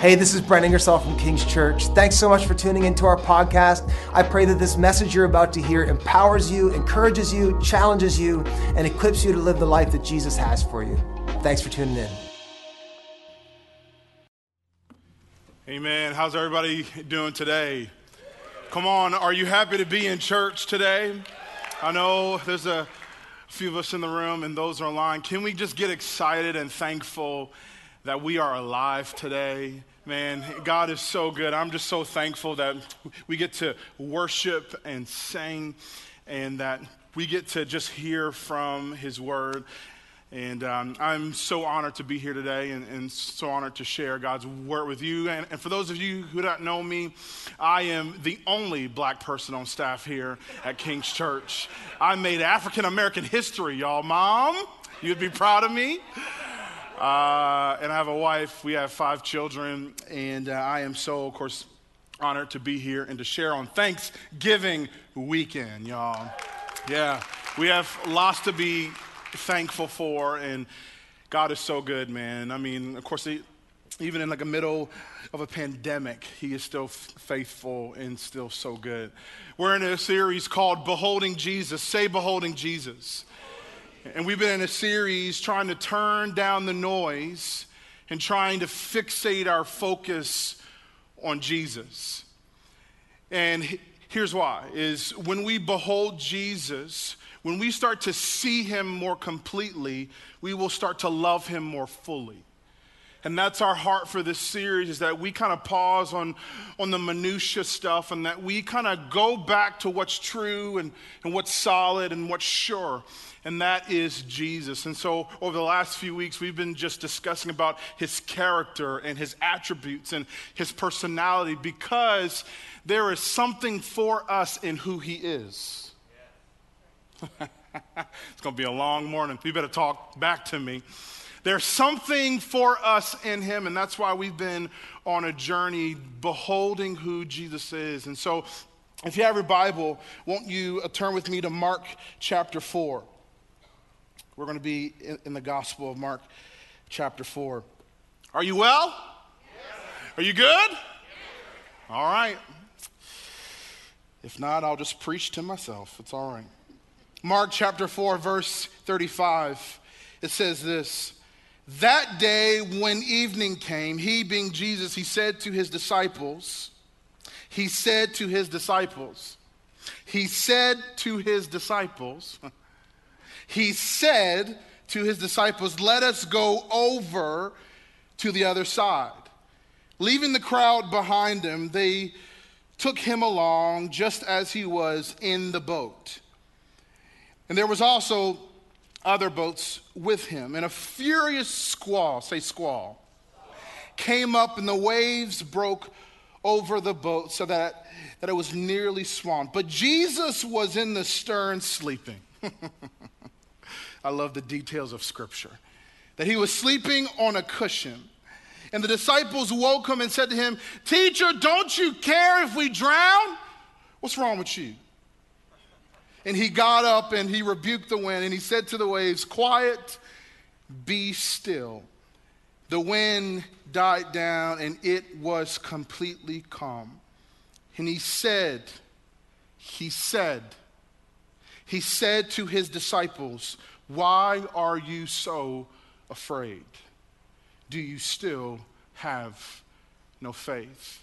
Hey, this is Brent Ingersoll from King's Church. Thanks so much for tuning into our podcast. I pray that this message you're about to hear empowers you, encourages you, challenges you, and equips you to live the life that Jesus has for you. Thanks for tuning in. Amen. How's everybody doing today? Come on, are you happy to be in church today? I know there's a few of us in the room and those are online. Can we just get excited and thankful that we are alive today? Man, God is so good. I'm just so thankful that we get to worship and sing and that we get to just hear from His Word. And um, I'm so honored to be here today and, and, so honored to share God's word with you. And, and, for those of you who don't know me, I am the only black person on staff here at King's Church. I made African American history, y'all. Mom, you'd be proud of me. Uh, and I have a wife. We have five children. And uh, I am so, of course, honored to be here and to share on Thanksgiving weekend, y'all. Yeah, we have lots to be thankful for. And God is so good, man. I mean, of course, even in like the middle of a pandemic, He is still f- faithful and still so good. We're in a series called Beholding Jesus. Say, Beholding Jesus. And we've been in a series trying to turn down the noise and trying to fixate our focus on Jesus. And here's why is when we behold Jesus, when we start to see him more completely, we will start to love him more fully. And that's our heart for this series is that we kind of pause on, on the minutia stuff and that we kind of go back to what's true and, and what's solid and what's sure. And that is Jesus. And so over the last few weeks, we've been just discussing about his character and his attributes and his personality because there is something for us in who he is. it's going to be a long morning. You better talk back to me. There's something for us in him, and that's why we've been on a journey beholding who Jesus is. And so, if you have your Bible, won't you uh, turn with me to Mark chapter 4? We're going to be in, in the Gospel of Mark chapter 4. Are you well? Yes. Are you good? Yes. All right. If not, I'll just preach to myself. It's all right. Mark chapter 4, verse 35. It says this that day, when evening came, he being Jesus, he said to his disciples, he said to his disciples, he said to his disciples, he said to his disciples, Let us go over to the other side. Leaving the crowd behind him, they took him along just as he was in the boat. And there was also other boats with him. And a furious squall, say squall, came up and the waves broke over the boat so that, that it was nearly swamped. But Jesus was in the stern sleeping. I love the details of Scripture. That he was sleeping on a cushion. And the disciples woke him and said to him, Teacher, don't you care if we drown? What's wrong with you? And he got up and he rebuked the wind and he said to the waves, Quiet, be still. The wind died down and it was completely calm. And he said, He said, He said to his disciples, Why are you so afraid? Do you still have no faith?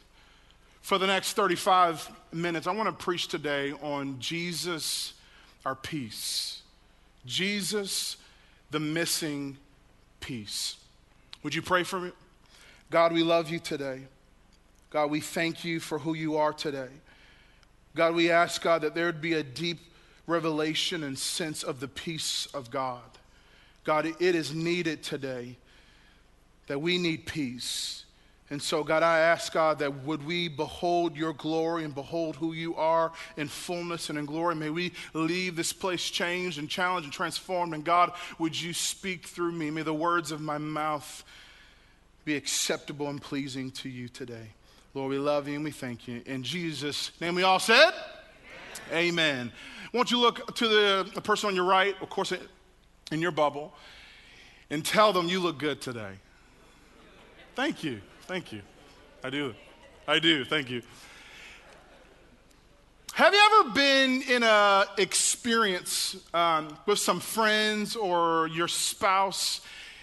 For the next 35 minutes, I want to preach today on Jesus, our peace. Jesus, the missing piece. Would you pray for me? God, we love you today. God, we thank you for who you are today. God, we ask, God, that there would be a deep revelation and sense of the peace of God. God, it is needed today that we need peace. And so, God, I ask, God, that would we behold your glory and behold who you are in fullness and in glory. May we leave this place changed and challenged and transformed. And God, would you speak through me? May the words of my mouth be acceptable and pleasing to you today. Lord, we love you and we thank you. In Jesus' name, we all said, Amen. Amen. Won't you look to the, the person on your right, of course, in your bubble, and tell them you look good today? Thank you. Thank you. I do. I do. Thank you. Have you ever been in a experience um, with some friends or your spouse,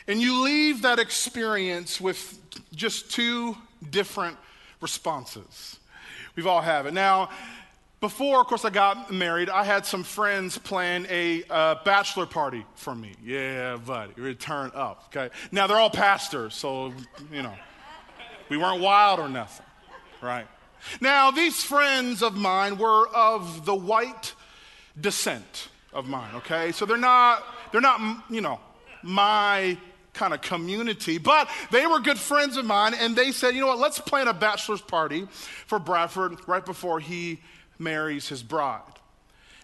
and you leave that experience with just two different responses? We've all have it. Now, before, of course, I got married, I had some friends plan a bachelor party for me. Yeah, buddy, return up. Okay. Now they're all pastors, so you know, we weren't wild or nothing, right? Now, these friends of mine were of the white descent of mine, okay? So they're not, they're not, you know, my kind of community, but they were good friends of mine, and they said, you know what, let's plan a bachelor's party for Bradford right before he marries his bride.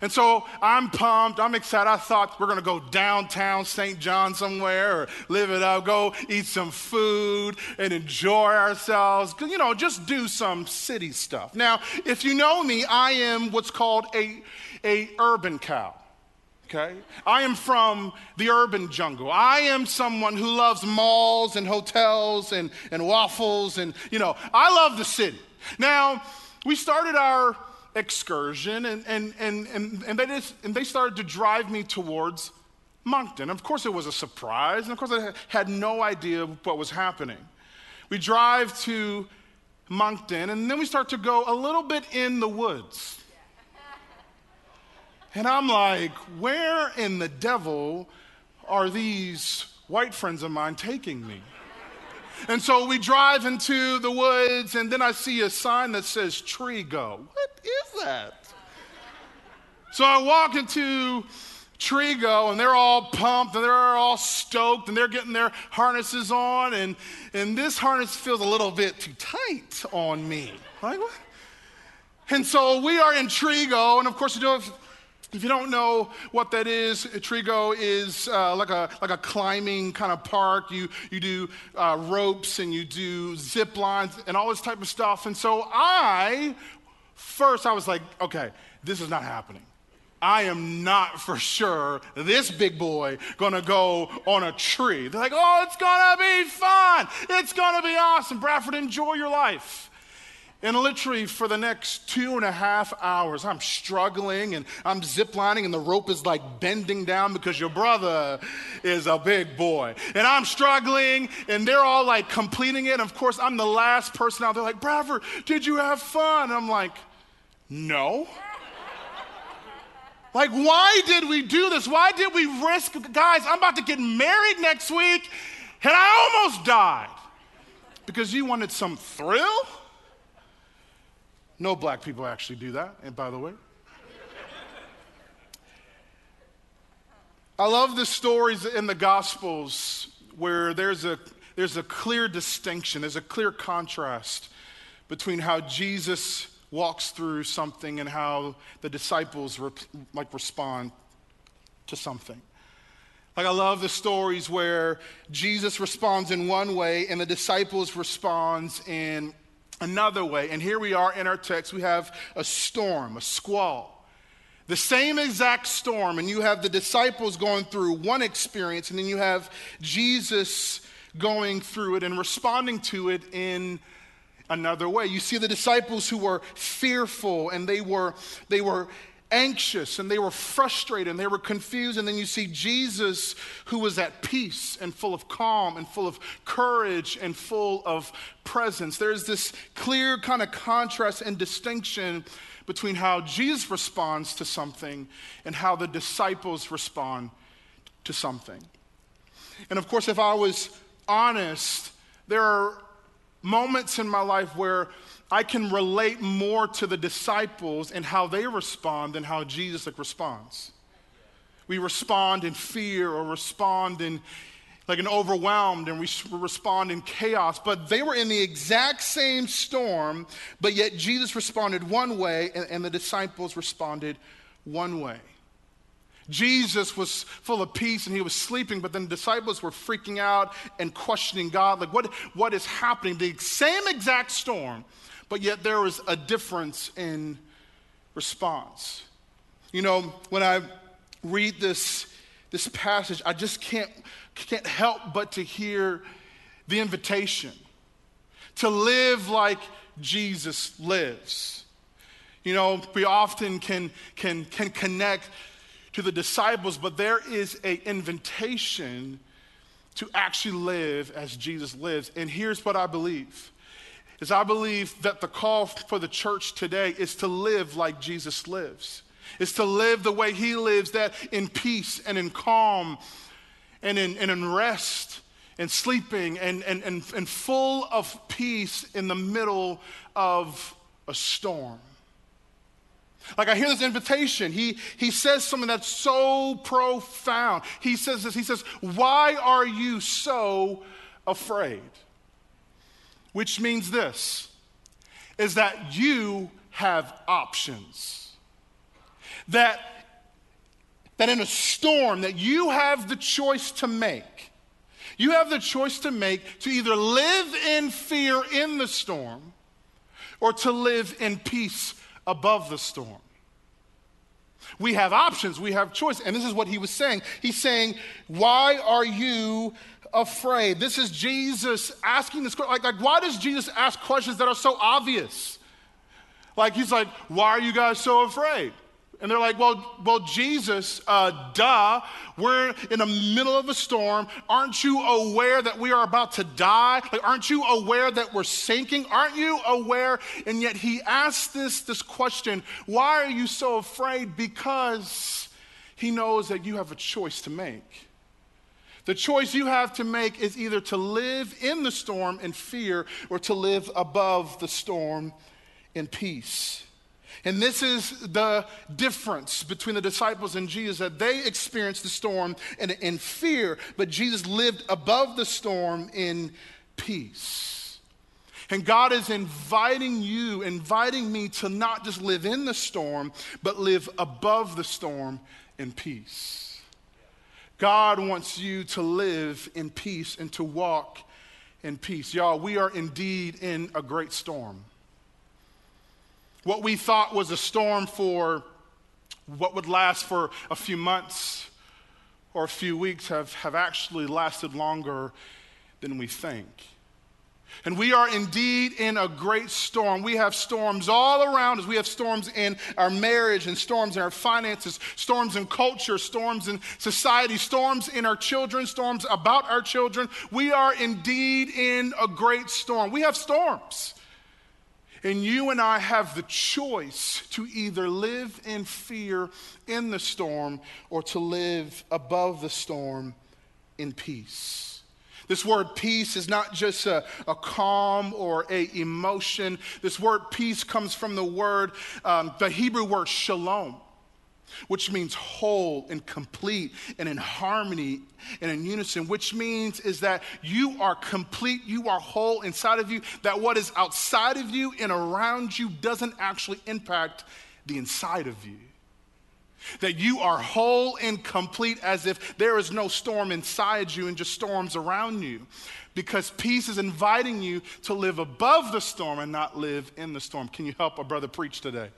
And so I'm pumped. I'm excited. I thought we're to go downtown St. John somewhere or live it up, go eat some food and enjoy ourselves. You know, just do some city stuff. Now, if you know me, I am what's called a, a urban cow. Okay? I am from the urban jungle. I am someone who loves malls and hotels and, and waffles and, you know, I love the city. Now, we started our excursion, and, and, and, and, and, they just, and they started to drive me towards Moncton. Of course, it was a surprise, and of course, I had no idea what was happening. We drive to Moncton, and then we start to go a little bit in the woods. And I'm like, where in the devil are these white friends of mine taking me? And so we drive into the woods, and then I see a sign that says TreeGo. What is that? So I walk into TreeGo, and they're all pumped, and they're all stoked, and they're getting their harnesses on, and, and this harness feels a little bit too tight on me. Like, what? And so we are in TreeGo, and of course, you know, if you don't know what that is, TreeGo is uh, like, a, like a climbing kind of park. You, you do uh, ropes and you do zip lines and all this type of stuff. And so I, first, I was like, okay, this is not happening. I am not for sure this big boy gonna go on a tree. They're like, oh, it's gonna be fun. It's gonna be awesome. Bradford, enjoy your life. And literally for the next two and a half hours, I'm struggling and I'm ziplining, and the rope is like bending down because your brother is a big boy. And I'm struggling, and they're all like completing it. And of course, I'm the last person out there, like, Bradford, did you have fun? And I'm like, no. like, why did we do this? Why did we risk, guys? I'm about to get married next week, and I almost died because you wanted some thrill? No black people actually do that, and by the way. I love the stories in the Gospels where there's a, there's a clear distinction, there's a clear contrast between how Jesus walks through something and how the disciples like respond to something. Like I love the stories where Jesus responds in one way and the disciples responds in another way. And here we are in our text. We have a storm, a squall. The same exact storm, and you have the disciples going through one experience, and then you have Jesus going through it and responding to it in another way. You see the disciples who were fearful and they were they were anxious and they were frustrated and they were confused. And then you see Jesus, who was at peace and full of calm and full of courage and full of presence. There's this clear kind of contrast and distinction between how Jesus responds to something and how the disciples respond to something. And of course, if I was honest, there are moments in my life where I can relate more to the disciples and how they respond than how Jesus like, responds. We respond in fear or respond in like an overwhelmed and we respond in chaos. But they were in the exact same storm, but yet Jesus responded one way and, and the disciples responded one way. Jesus was full of peace and he was sleeping, but then the disciples were freaking out and questioning God, like, what, what is happening? The same exact storm, but yet there was a difference in response. You know, when I read this, this passage, I just can't, can't help but to hear the invitation to live like Jesus lives. You know, we often can, can, can connect to the disciples, but there is an invitation to actually live as Jesus lives. And here's what I believe is I believe that the call for the church today is to live like Jesus lives. Is to live the way he lives, that in peace and in calm and in, and in rest and sleeping and, and, and, and full of peace in the middle of a storm. Like I hear this invitation. He, he says something that's so profound. He says this. He says, Why are you so afraid? Which means this is that you have options. That, that in a storm that you have the choice to make. You have the choice to make to either live in fear in the storm or to live in peace above the storm. We have options, we have choice. And this is what he was saying. He's saying, Why are you afraid? This is Jesus asking this question. Like, like, why does Jesus ask questions that are so obvious? Like, he's like, Why are you guys so afraid? And they're like, well, well, Jesus, uh, duh, we're in the middle of a storm. Aren't you aware that we are about to die? Like, aren't you aware that we're sinking? Aren't you aware? And yet he asked this, this question, why are you so afraid? Because he knows that you have a choice to make. The choice you have to make is either to live in the storm in fear or to live above the storm in peace. And this is the difference between the disciples and Jesus that they experienced the storm in, in fear, but Jesus lived above the storm in peace. And God is inviting you, inviting me to not just live in the storm, but live above the storm in peace. God wants you to live in peace and to walk in peace. Y'all, we are indeed in a great storm. What we thought was a storm for what would last for a few months or a few weeks have, have actually lasted longer than we think. And we are indeed in a great storm. We have storms all around us. We have storms in our marriage and storms in our finances, storms in culture, storms in society, storms in our children, storms about our children. We are indeed in a great storm. We have storms. And you and I have the choice to either live in fear in the storm or to live above the storm in peace. This word peace is not just a, a calm or a emotion. This word peace comes from the word, um, the Hebrew word shalom which means whole and complete and in harmony and in unison, which means is that you are complete, you are whole inside of you, that what is outside of you and around you doesn't actually impact the inside of you. That you are whole and complete as if there is no storm inside you and just storms around you. Because peace is inviting you to live above the storm and not live in the storm. Can you help a brother preach today?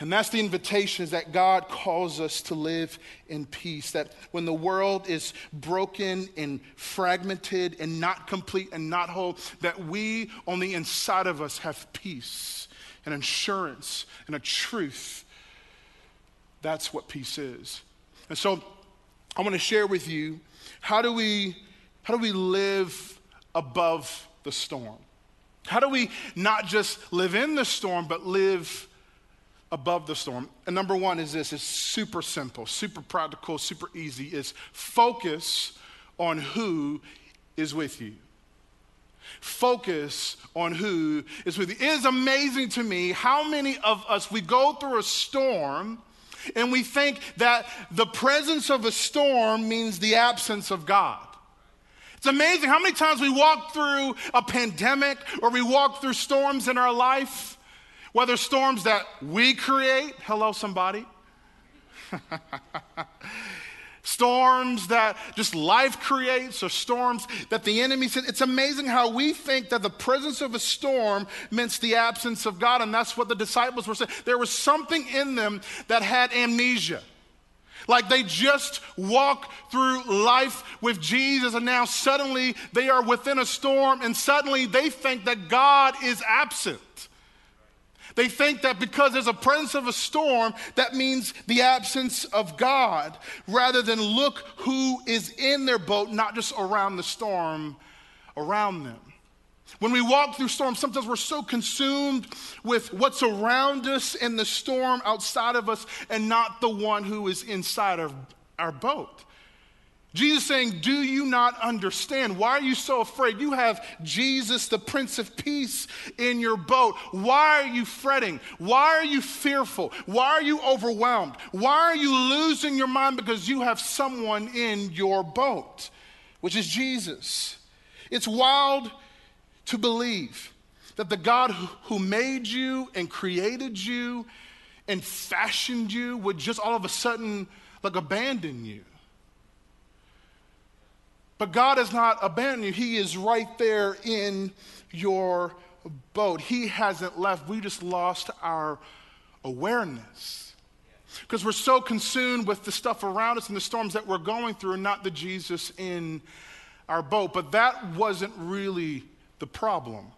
And that's the invitation is that God calls us to live in peace. That when the world is broken and fragmented and not complete and not whole, that we on the inside of us have peace and assurance and a truth. That's what peace is. And so I want to share with you how do we how do we live above the storm? How do we not just live in the storm, but live above the storm. And number one is this it's super simple, super practical, super easy. Is focus on who is with you. Focus on who is with you. It is amazing to me how many of us we go through a storm and we think that the presence of a storm means the absence of God. It's amazing how many times we walk through a pandemic or we walk through storms in our life whether storms that we create, hello, somebody. storms that just life creates, or storms that the enemy sent. It's amazing how we think that the presence of a storm means the absence of God, and that's what the disciples were saying. There was something in them that had amnesia. Like they just walk through life with Jesus and now suddenly they are within a storm and suddenly they think that God is absent. They think that because there's a presence of a storm, that means the absence of God, rather than look who is in their boat, not just around the storm around them. When we walk through storms, sometimes we're so consumed with what's around us in the storm outside of us and not the one who is inside of our boat. Jesus saying, Do you not understand? Why are you so afraid? You have Jesus, the Prince of Peace, in your boat. Why are you fretting? Why are you fearful? Why are you overwhelmed? Why are you losing your mind? Because you have someone in your boat, which is Jesus. It's wild to believe that the God who made you and created you and fashioned you would just all of a sudden like abandon you. But God has not abandoned you. He is right there in your boat. He hasn't left. We just lost our awareness. Because we're so consumed with the stuff around us and the storms that we're going through, and not the Jesus in our boat. But that wasn't really the problem.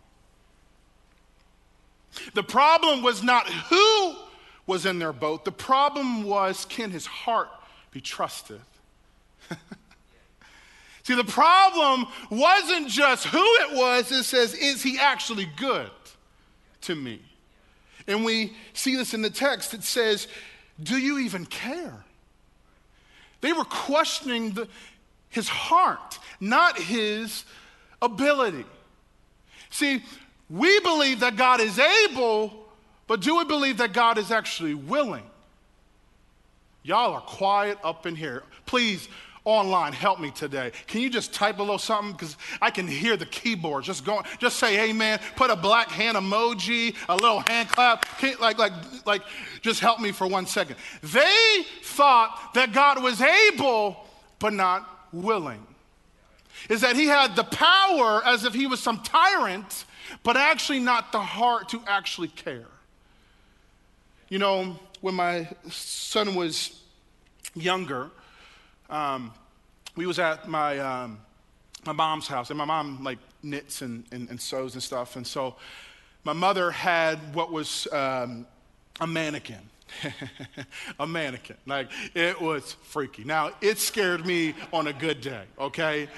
The problem was not who was in their boat, the problem was can his heart be trusted? See, the problem wasn't just who it was, it says, is he actually good to me? And we see this in the text. It says, do you even care? They were questioning the, his heart, not his ability. See, we believe that God is able, but do we believe that God is actually willing? Y'all are quiet up in here. Please, online, help me today. Can you just type a little something? Because I can hear the keyboard just going. Just say amen. Put a black hand emoji, a little hand clap. Like, like, like, just help me for one second. They thought that God was able, but not willing is that he had the power as if he was some tyrant, but actually not the heart to actually care. You know, when my son was younger, um, we was at my, um, my mom's house, and my mom like knits and, and, and, sews and stuff. And so my mother had what was um, a mannequin. a mannequin. Like, it was freaky. Now, it scared me on a good day, okay?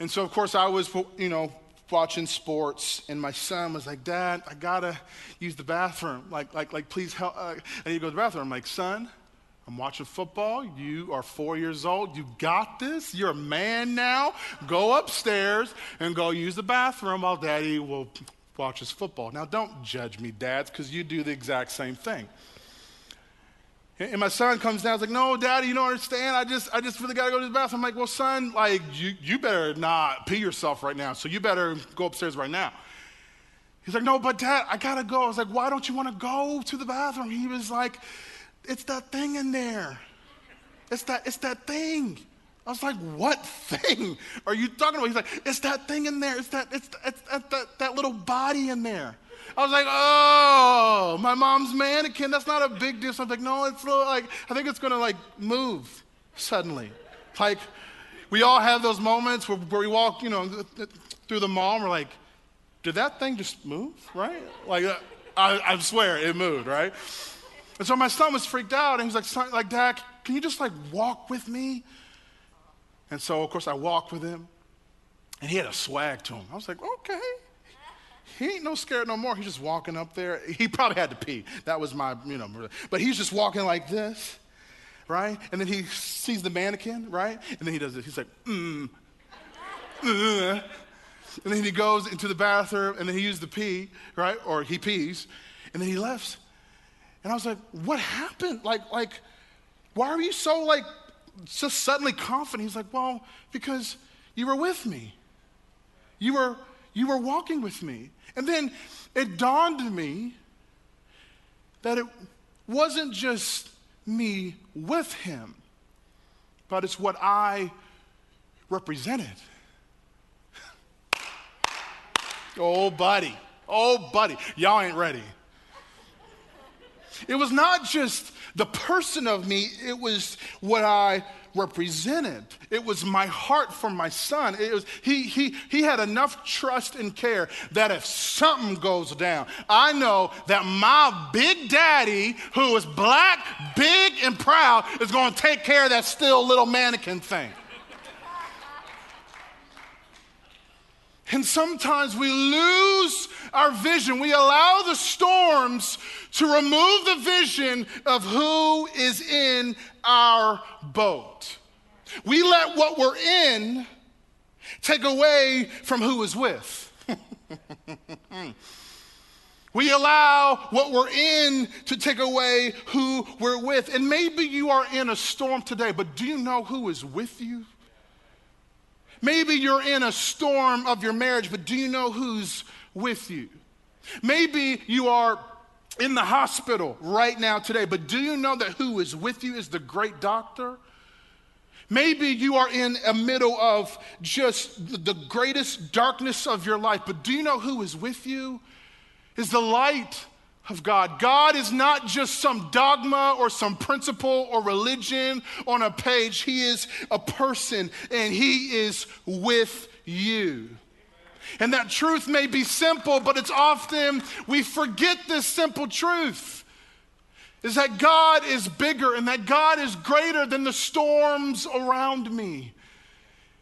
And so, of course, I was, you know, watching sports, and my son was like, Dad, I gotta use the bathroom. Like, like, like, please help. Uh, I need to go to the bathroom. I'm like, son, I'm watching football. You are four years old. You got this. You're a man now. Go upstairs and go use the bathroom while daddy will watch his football. Now, don't judge me, dads, because you do the exact same thing. And my son comes down, he's like, no, daddy, you don't understand. I just, I just really gotta go to the bathroom. I'm like, well, son, like, you, you better not pee yourself right now. So you better go upstairs right now. He's like, no, but dad, I gotta go. I was like, why don't you wanna go to the bathroom? He was like, it's that thing in there. It's that, it's that thing. I was like, what thing are you talking about? He's like, it's that thing in there. It's that, it's, it's, it's that, that little body in there. I was like, oh, my mom's mannequin. That's not a big deal. So I'm like, no, it's like, I think it's going to like move suddenly. Like, we all have those moments where, where we walk, you know, through the mall and we're like, did that thing just move, right? Like, uh, I, I swear it moved, right? And so my son was freaked out and he was like, like, Dad, can you just like walk with me? And so, of course, I walked with him and he had a swag to him. I was like, okay, he ain't no scared no more. He's just walking up there. He probably had to pee. That was my, you know, but he's just walking like this, right? And then he sees the mannequin, right? And then he does this. He's like, mm. Uh. And then he goes into the bathroom and then he uses the pee, right? Or he pees. And then he left. And I was like, what happened? Like, like, why are you so like just suddenly confident? He's like, well, because you were with me. You were you were walking with me. And then it dawned on me that it wasn't just me with him, but it's what I represented. oh, buddy. Oh, buddy. Y'all ain't ready. It was not just the person of me, it was what I represented. It was my heart for my son. It was, he, he, he had enough trust and care that if something goes down, I know that my big daddy, who is black, big, and proud, is going to take care of that still little mannequin thing. And sometimes we lose our vision. We allow the storms to remove the vision of who is in our boat. We let what we're in take away from who is with. we allow what we're in to take away who we're with. And maybe you are in a storm today, but do you know who is with you? Maybe you're in a storm of your marriage, but do you know who's with you? Maybe you are in the hospital right now today, but do you know that who is with you is the great doctor? Maybe you are in a middle of just the greatest darkness of your life, but do you know who is with you? Is the light of God. God is not just some dogma or some principle or religion on a page. He is a person and He is with you. And that truth may be simple, but it's often we forget this simple truth is that God is bigger and that God is greater than the storms around me.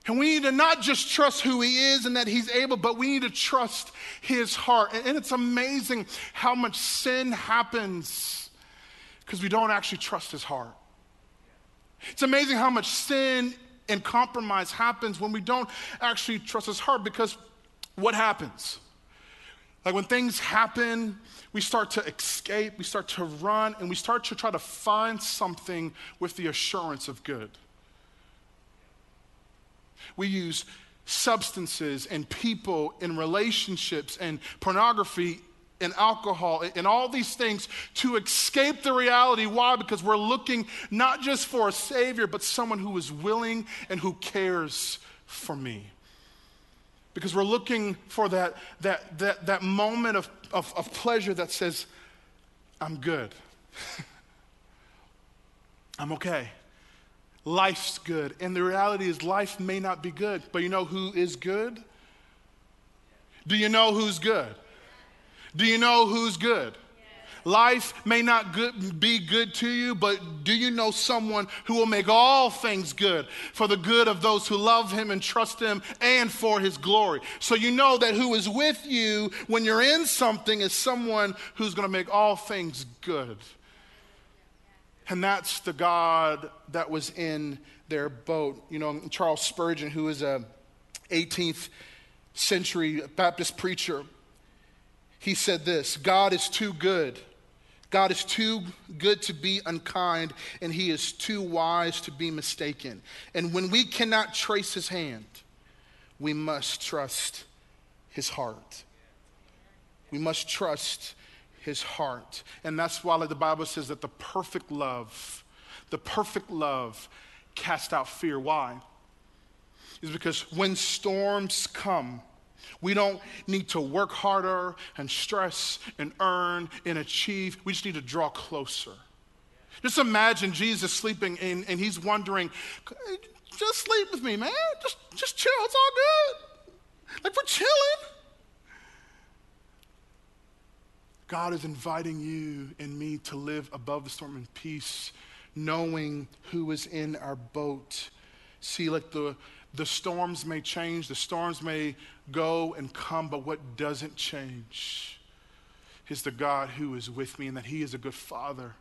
And we need to not just trust who he is and that he's able, but we need to trust his heart. And it's amazing how much sin happens because we don't actually trust his heart. It's amazing how much sin and compromise happens when we don't actually trust his heart because what happens? Like when things happen, we start to escape, we start to run, and we start to try to find something with the assurance of good. We use substances and people and relationships and pornography and alcohol and all these things to escape the reality. Why? Because we're looking not just for a Savior, but someone who is willing and who cares for me. Because we're looking for that, that, that, that moment of, of, of pleasure that says, I'm good. I'm okay life's good. And the reality is, life may not be good, but you know who is good? Do you know who's good? Do you know who's good? Life may not good, be good to you, but do you know someone who will make all things good for the good of those who love him and trust him and for his glory? So you know that who is with you when you're in something is someone who's going to make all things good. And that's the God that was in their boat. You know, Charles Spurgeon, who is a 18th century Baptist preacher, he said this God is too good. God is too good to be unkind, and he is too wise to be mistaken. And when we cannot trace his hand, we must trust his heart. We must trust his heart. And that's why the Bible says that the perfect love, the perfect love cast out fear. Why? Is because when storms come, we don't need to work harder and stress and earn and achieve. We just need to draw closer. Just imagine Jesus sleeping and, and he's wondering, just sleep with me, man. Just, just chill. It's all good. Like we're chilling. God is inviting you and me to live above the storm in peace, knowing who is in our boat. See, like the, the storms may change, the storms may go and come, but what doesn't change is the God who is with me and that He is a good Father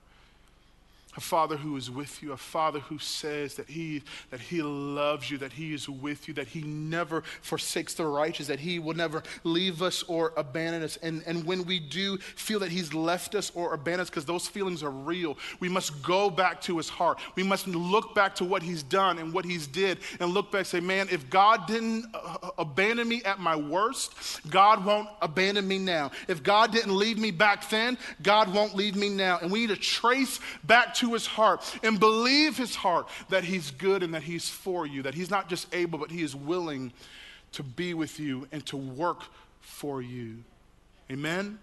a father who is with you, a father who says that he, that he loves you, that he is with you, that he never forsakes the righteous, that he will never leave us or abandon us. And, and when we do feel that he's left us or abandoned us, because those feelings are real, we must go back to his heart. We must look back to what he's done and what he's did and look back and say, man, if God didn't uh, uh, abandon me at my worst, God won't abandon me now. If God didn't leave me back then, God won't leave me now. And we need to trace back to to his heart and believe his heart that he's good and that he's for you, that he's not just able, but he is willing to be with you and to work for you. Amen?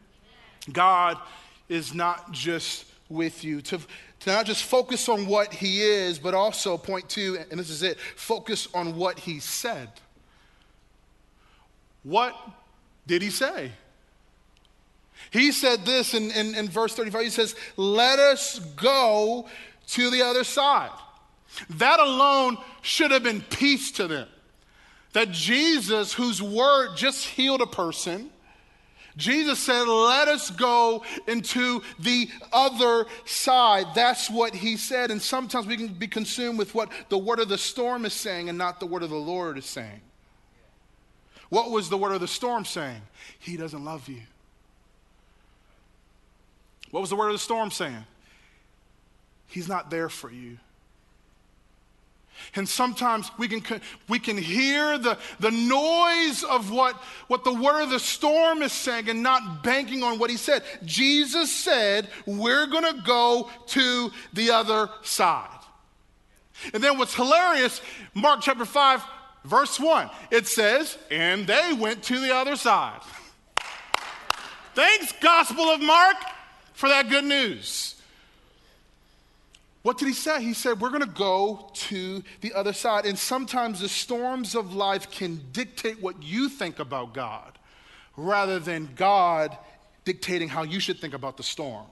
God is not just with you, to, to not just focus on what he is, but also, point two, and this is it, focus on what he said. What did he say? He said this in, in, in, verse 35. He says, Let us go to the other side. That alone should have been peace to them. That Jesus, whose word just healed a person, Jesus said, Let us go into the other side. That's what he said. And sometimes we can be consumed with what the word of the storm is saying and not the word of the Lord is saying. What was the word of the storm saying? He doesn't love you. What was the word of the storm saying? He's not there for you. And sometimes we can, we can hear the, the noise of what, what the word of the storm is saying and not banking on what he said. Jesus said, We're going to go to the other side. And then what's hilarious, Mark chapter 5, verse 1, it says, And they went to the other side. Thanks, Gospel of Mark, for that good news. What did he say? He said, We're going to go to the other side. And sometimes the storms of life can dictate what you think about God rather than God dictating how you should think about the storm.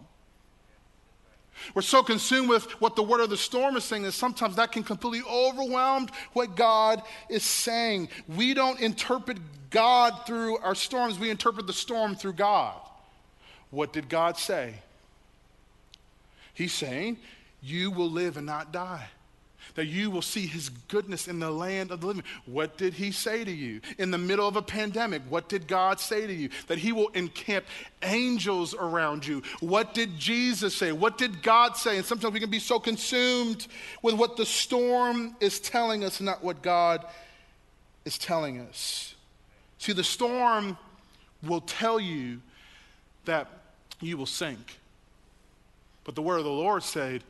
We're so consumed with what the word of the storm is saying that sometimes that can completely overwhelm what God is saying. We don't interpret God through our storms, we interpret the storm through God. What did God say? He's saying, you will live and not die. That you will see his goodness in the land of the living. What did he say to you? In the middle of a pandemic, what did God say to you? That he will encamp angels around you. What did Jesus say? What did God say? And sometimes we can be so consumed with what the storm is telling us, not what God is telling us. See, the storm will tell you that you will sink. But the word of the Lord said,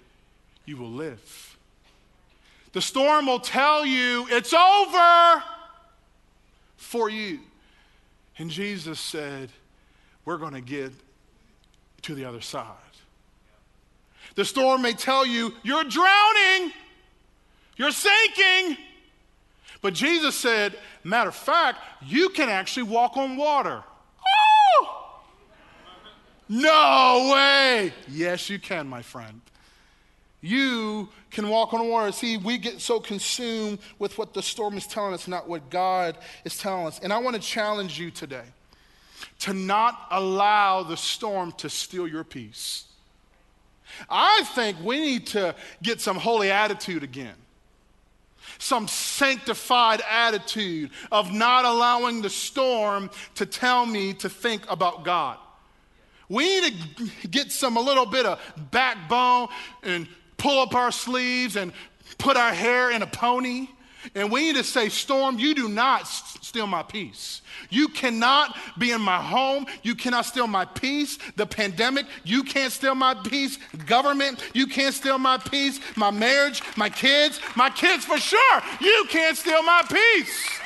you will live. The storm will tell you it's over for you. And Jesus said, We're going to get to the other side. The storm may tell you, You're drowning, you're sinking. But Jesus said, Matter of fact, you can actually walk on water. No way! Yes, you can, my friend. You can walk on water. See, we get so consumed with what the storm is telling us, not what God is telling us. And I want to challenge you today to not allow the storm to steal your peace. I think we need to get some holy attitude again. Some sanctified attitude of not allowing the storm to tell me to think about God. We need to get some a little bit of backbone and pull up our sleeves and put our hair in a pony. And we need to say, Storm, you do not steal my peace. You cannot be in my home. You cannot steal my peace. The pandemic, you can't steal my peace. Government, you can't steal my peace. My marriage, my kids, my kids for sure, you can't steal my peace.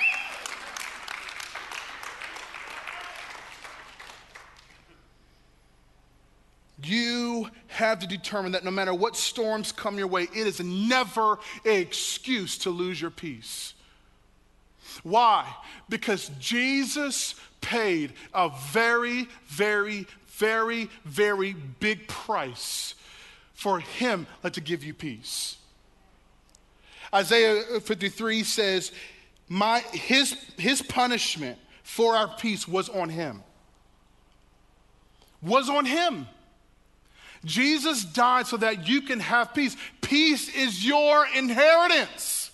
You have to determine that no matter what storms come your way, it is never an excuse to lose your peace. Why? Because Jesus paid a very, very, very, very big price for him uh, to give you peace. Isaiah 53 says, My, his, his punishment for our peace was on him. Was on him. Jesus died so that you can have peace. Peace is your inheritance.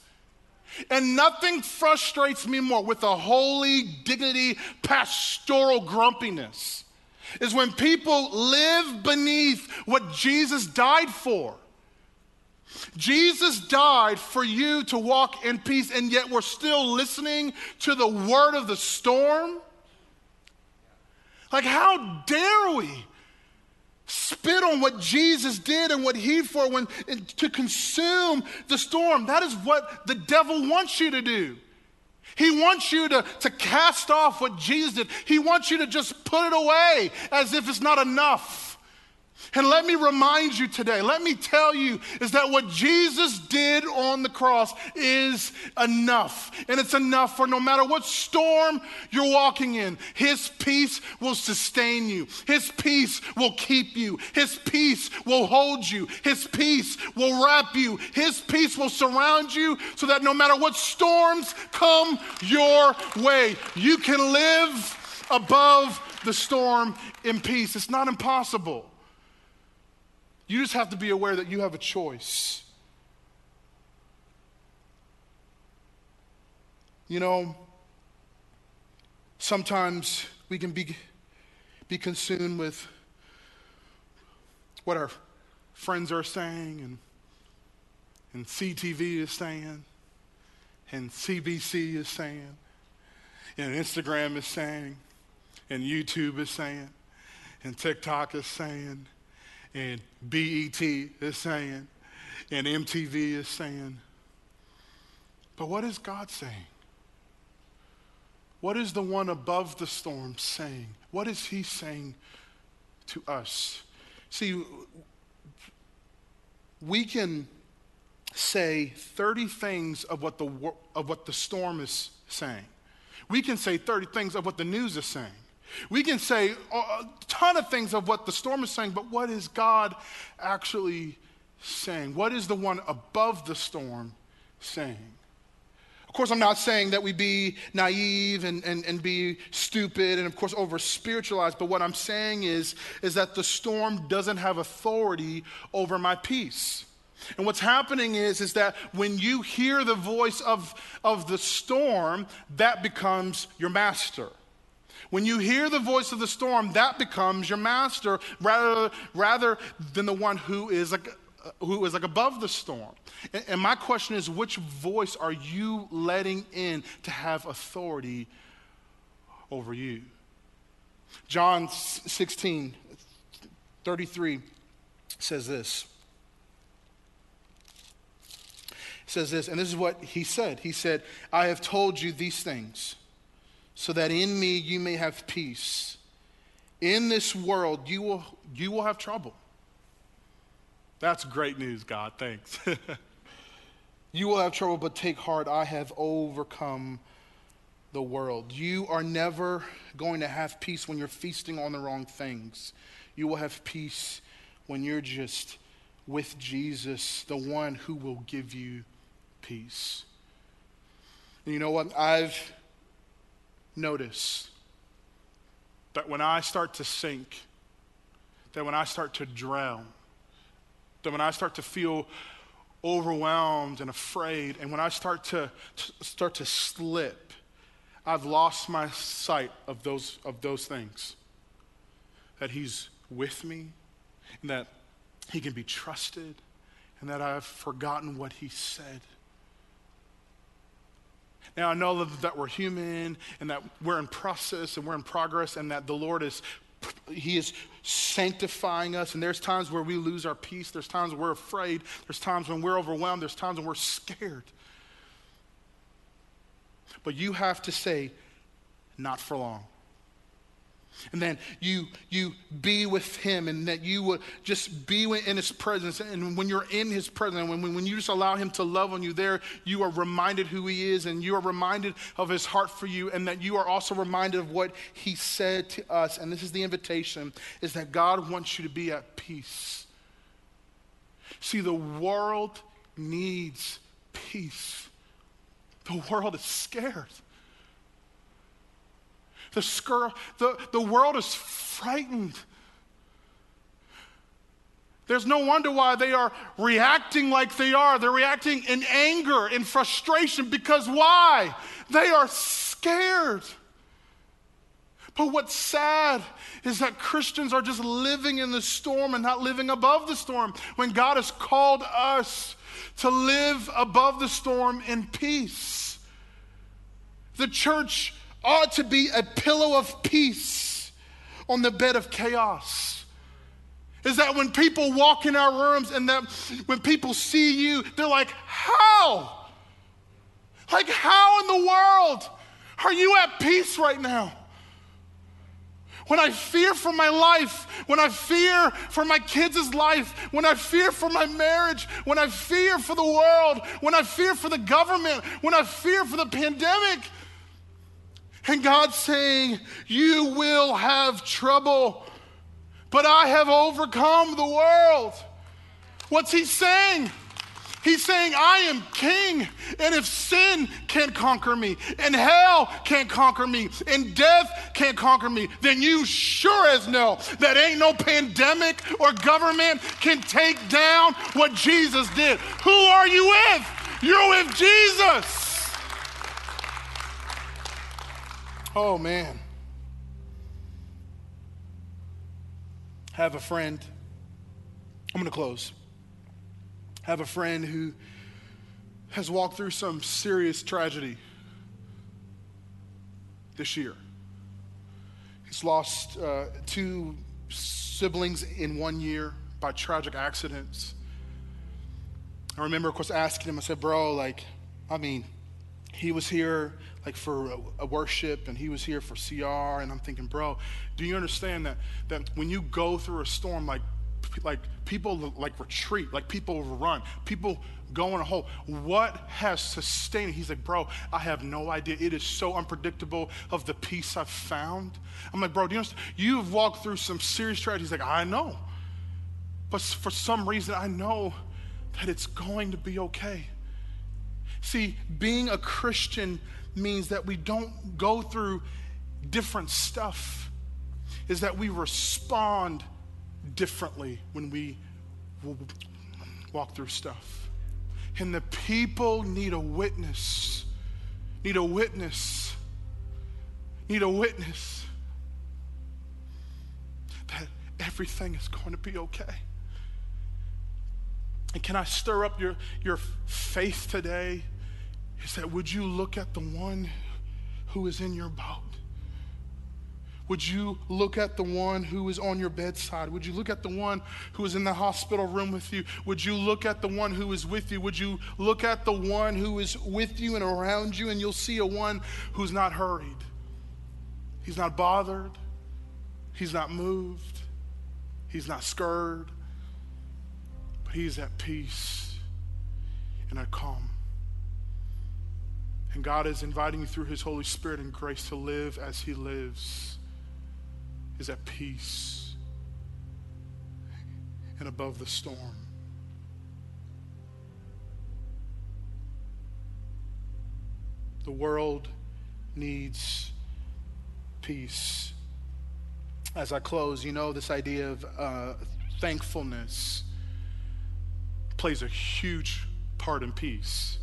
And nothing frustrates me more with a holy dignity, pastoral grumpiness is when people live beneath what Jesus died for. Jesus died for you to walk in peace, and yet we're still listening to the word of the storm. Like, how dare we? Spit on what Jesus did and what he for when to consume the storm. That is what the devil wants you to do. He wants you to, to cast off what Jesus did. He wants you to just put it away as if it's not enough. And let me remind you today, let me tell you, is that what Jesus did on the cross is enough. And it's enough for no matter what storm you're walking in, His peace will sustain you. His peace will keep you. His peace will hold you. His peace will wrap you. His peace will surround you so that no matter what storms come your way, you can live above the storm in peace. It's not impossible. You just have to be aware that you have a choice. You know, sometimes we can be, be consumed with what our friends are saying and, and CTV is saying and CBC is saying and Instagram is saying and YouTube is saying and TikTok is saying and BET is saying, and MTV is saying. But what is God saying? What is the one above the storm saying? What is he saying to us? See, we can say 30 things of what the, of what the storm is saying. We can say 30 things of what the news is saying. We can say a ton of things of what the storm is saying, but what is God actually saying? What is the one above the storm saying? Of course, I'm not saying that we be naive and, and, and be stupid and, of course, over spiritualized, but what I'm saying is, is that the storm doesn't have authority over my peace. And what's happening is, is that when you hear the voice of, of the storm, that becomes your master. When you hear the voice of the storm, that becomes your master rather, rather than the one who is like, uh, who is like above the storm. And, and my question is, which voice are you letting in to have authority over you? John 16, 33 says this. says this, and this is what he said. He said, I have told you these things so that in me you may have peace. In this world you will, you will have trouble. That's great news, God. Thanks. you will have trouble, but take heart. I have overcome the world. You are never going to have peace when you're feasting on the wrong things. You will have peace when you're just with Jesus, the one who will give you peace. And you know what? I've notice that when I start to sink, that when I start to drown, that when I start to feel overwhelmed and afraid, and when I start to, to start to slip, I've lost my sight of those, of those things. That He's with me, and that He can be trusted, and that I've forgotten what He said. Now, I know that we're human and that we're in process and we're in progress and that the Lord is, He is sanctifying us. And there's times where we lose our peace. There's times we're afraid. There's times when we're overwhelmed. There's times when we're scared. But you have to say, not for long and then you you be with him and that you would just be in his presence. And when you're in his presence when, when you just allow him to love on you there you are reminded who he is and you are reminded of his heart for you and that you are also reminded of what he said to us. And this is the invitation is that god wants you to be at peace. See the world needs peace. The world is scared the, scur- the, the world is frightened. There's no wonder why they are reacting like they are. They're reacting in anger, in frustration, because why? They are scared. But what's sad is that Christians are just living in the storm and not living above the storm when God has called us to live above the storm in peace. The church ought to be a pillow of peace on the bed of chaos. Is that when people walk in our rooms and that when people see you, they're like, How? Like, how in the world are you at peace right now? when I fear for my life, when I fear for my kids' life, when I fear for my marriage, when I fear for the world, when I fear for the government, when I fear for the pandemic. And God's saying, You will have trouble, but I have overcome the world. What's He saying? He's saying, I am king, and if sin can't conquer me, and hell can't conquer me, and death can't conquer me, then you sure as know that ain't no pandemic or government can take down what Jesus did. Who are you with? You're with Jesus. Oh, man. Have a friend. I'm going to close have a friend who has walked through some serious tragedy this year. He's lost uh, two siblings in one year by tragic accidents. I remember, of course, asking him, I said, Bro, like, I mean, he was here like for a, a, worship and he was here for CR and I'm thinking, bro, do you understand that that when you go through a storm like like people like retreat, like people run, people go in a hole. What has sustained? He's like, bro, I have no idea. It is so unpredictable of the peace I've found. I'm like, bro, do you understand? You've walked through some serious tragedies. He's like, I know. But for some reason, I know that it's going to be okay. See, being a Christian means that we don't go through different stuff, is that we respond differently when we walk through stuff. And the people need a witness, need a witness, need a witness that everything is going to be okay. And can I stir up your, your faith today? Is that would you look at the one who is in your boat? Would you look at the one who is on your bedside? Would you look at the one who is in the hospital room with you? Would you look at the one who is with you? Would you look at the one who is with you and around you? And you'll see a one who's not hurried. He's not bothered. He's not moved. He's not scared. But he's at peace and at calm. And God is inviting you through His Holy Spirit and grace to live as He lives is at peace and above the storm. The world needs peace. As I close, you know, this idea of uh, thankfulness plays a huge part in peace.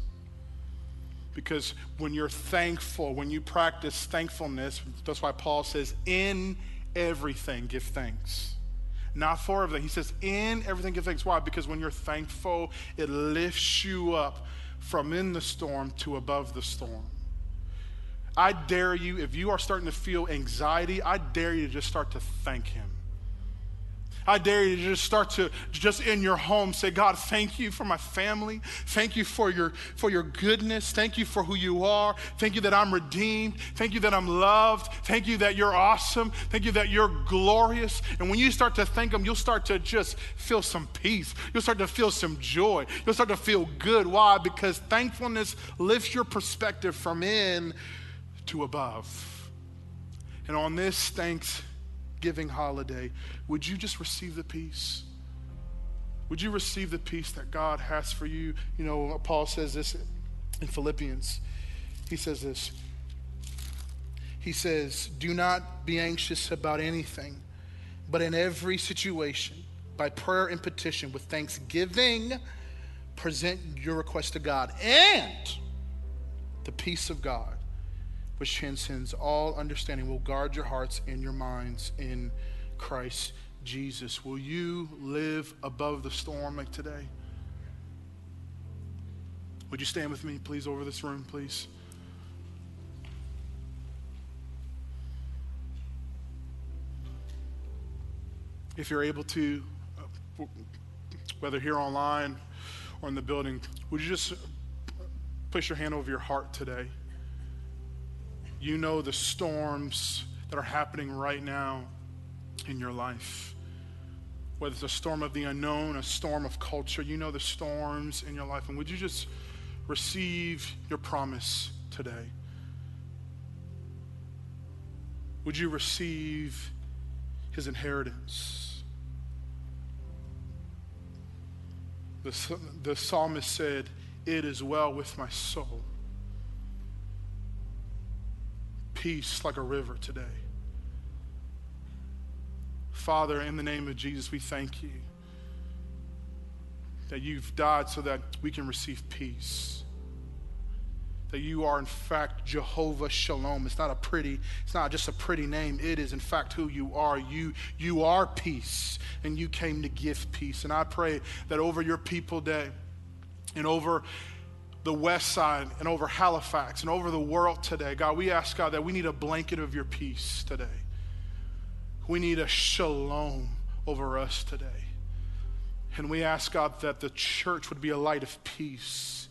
Because when you're thankful, when you practice thankfulness, that's why Paul says, in everything, give thanks. Not for everything. He says, in everything, give thanks. Why? Because when you're thankful, it lifts you up from in the storm to above the storm. I dare you, if you are starting to feel anxiety, I dare you to just start to thank Him. I dare you to just start to just in your home say, God, thank you for my family. Thank you for your for your goodness. Thank you for who you are. Thank you that I'm redeemed. Thank you that I'm loved. Thank you that you're awesome. Thank you that you're glorious. And when you start to thank him, you'll start to just feel some peace. You'll start to feel some joy. You'll start to feel good. Why? Because thankfulness lifts your perspective from in to above. And on this thanks Giving holiday, would you just receive the peace? Would you receive the peace that God has for you? You know, Paul says this in Philippians. He says this. He says, Do not be anxious about anything, but in every situation, by prayer and petition, with thanksgiving, present your request to God. And the peace of God, which transcends all understanding, will guard your hearts and your minds in Christ Jesus. Will you live above the storm like today? Would you stand with me, please, over this room, please? If you're able to, uh, whether here online or in the building, would you just place your hand over your heart today? You know the storms that are happening right now in your life. Whether it's a storm of the unknown, a storm of culture, you know the storms in your life. And would you just receive your promise today? Would you receive his inheritance? The, the psalmist said, It is well with my soul. Peace like a river today. Father, in the name of Jesus, we thank you that you've died so that we can receive peace. That you are, in fact, Jehovah Shalom. It's not a pretty, it's not just a pretty name. It is, in fact, who you are. You, you are peace, and you came to give peace. And I pray that over your people today and over the west side and over Halifax and over the world today, God, we ask, God, that we need a blanket of your peace today. We need a shalom over us today. And we ask, God, that the church would be a light of peace,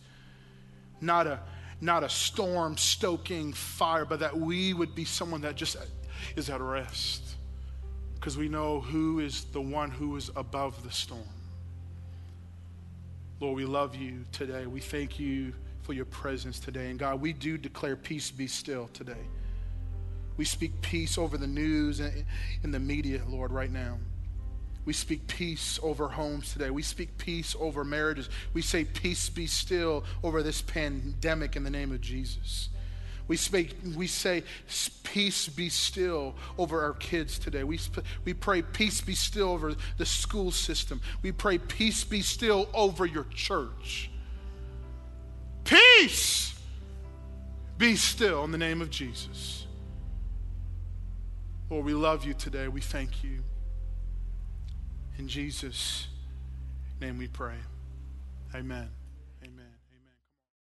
not a not a storm stoking fire, but that we would be someone that just is at rest because we know who is the one who is above the storm. Lord, we love you today. We thank you for your presence today. And God, we do declare peace be still today. We speak peace over the news and in the media, Lord, right now. We speak peace over homes today. We speak peace over marriages. We say, Peace be still over this pandemic in the name of Jesus. We, speak, we say, Peace be still over our kids today. We, we pray, Peace be still over the school system. We pray, Peace be still over your church. Peace be still in the name of Jesus. Lord, we love you today. We thank you. In Jesus' name we pray. Amen.